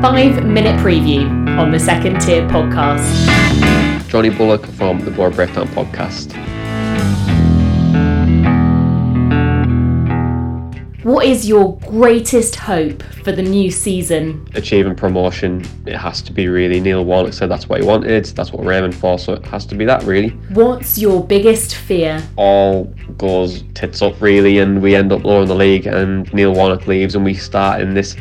five minute preview on the Second Tier podcast. Jonny Bullock from the Boro Breakdown podcast. What is your greatest hope for the new season? Achieving promotion, it has to be really. Neil Warnock said that's what he wanted, that's what we're aiming for, so it has to be that really. What's your biggest fear? All goes tits up really, and we end up lower in the league, and Neil Warnock leaves, and we start in this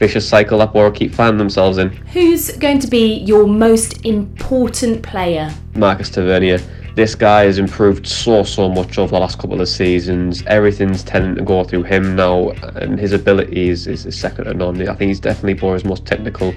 vicious cycle Boro keep finding themselves in. Who's going to be your most important player? Marcus Tavernier this guy has improved so so much over the last couple of seasons. Everything's tending to go through him now, and his ability is, is, second to none. I think he's definitely Boro's most technical,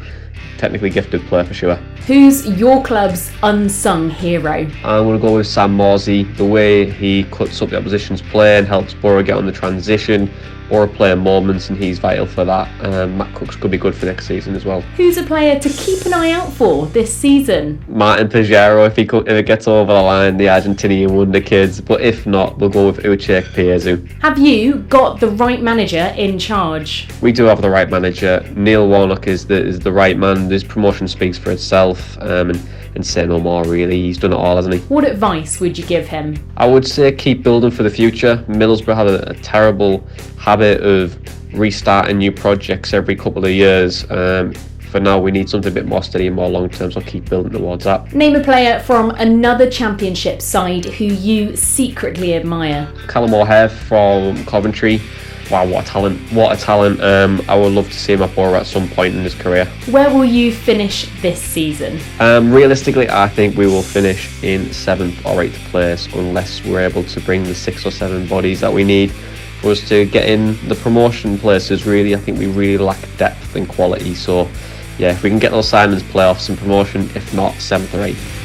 technically gifted player for sure. Who's your club's unsung hero? I'm going to go with Sam Morsy. The way he cuts up the opposition's play and helps Boro get on the transition or a player moments, and he's vital for that. Um, Matt Crooks could be good for next season as well. Who's a player to keep an eye out for this season? Martin Payero, if he could, if it gets over the line, the Argentinian wonder kids. But if not, we'll go with Uche Ikpeazu. Have you got the right manager in charge? We do have the right manager. Neil Warnock is the is the right man. His promotion speaks for itself. Um, and and say no more really. He's done it all, hasn't he? What advice would you give him? I would say keep building for the future. Middlesbrough have a, a terrible habit of restarting new projects every couple of years. Um, for now, we need something a bit more steady and more long term, so I keep building towards that. Name a player from another championship side who you secretly admire. Callum O'Hare from Coventry wow, what a talent! What a talent! Um, I would love to see him at Boro at some point in his career. Where will you finish this season? Um, realistically, I think we will finish in seventh or eighth place unless we're able to bring the six or seven bodies that we need for us to get in the promotion places. Really, I think we really lack depth and quality. So, yeah, if we can get those signings, playoffs, and promotion, if not seventh or eighth.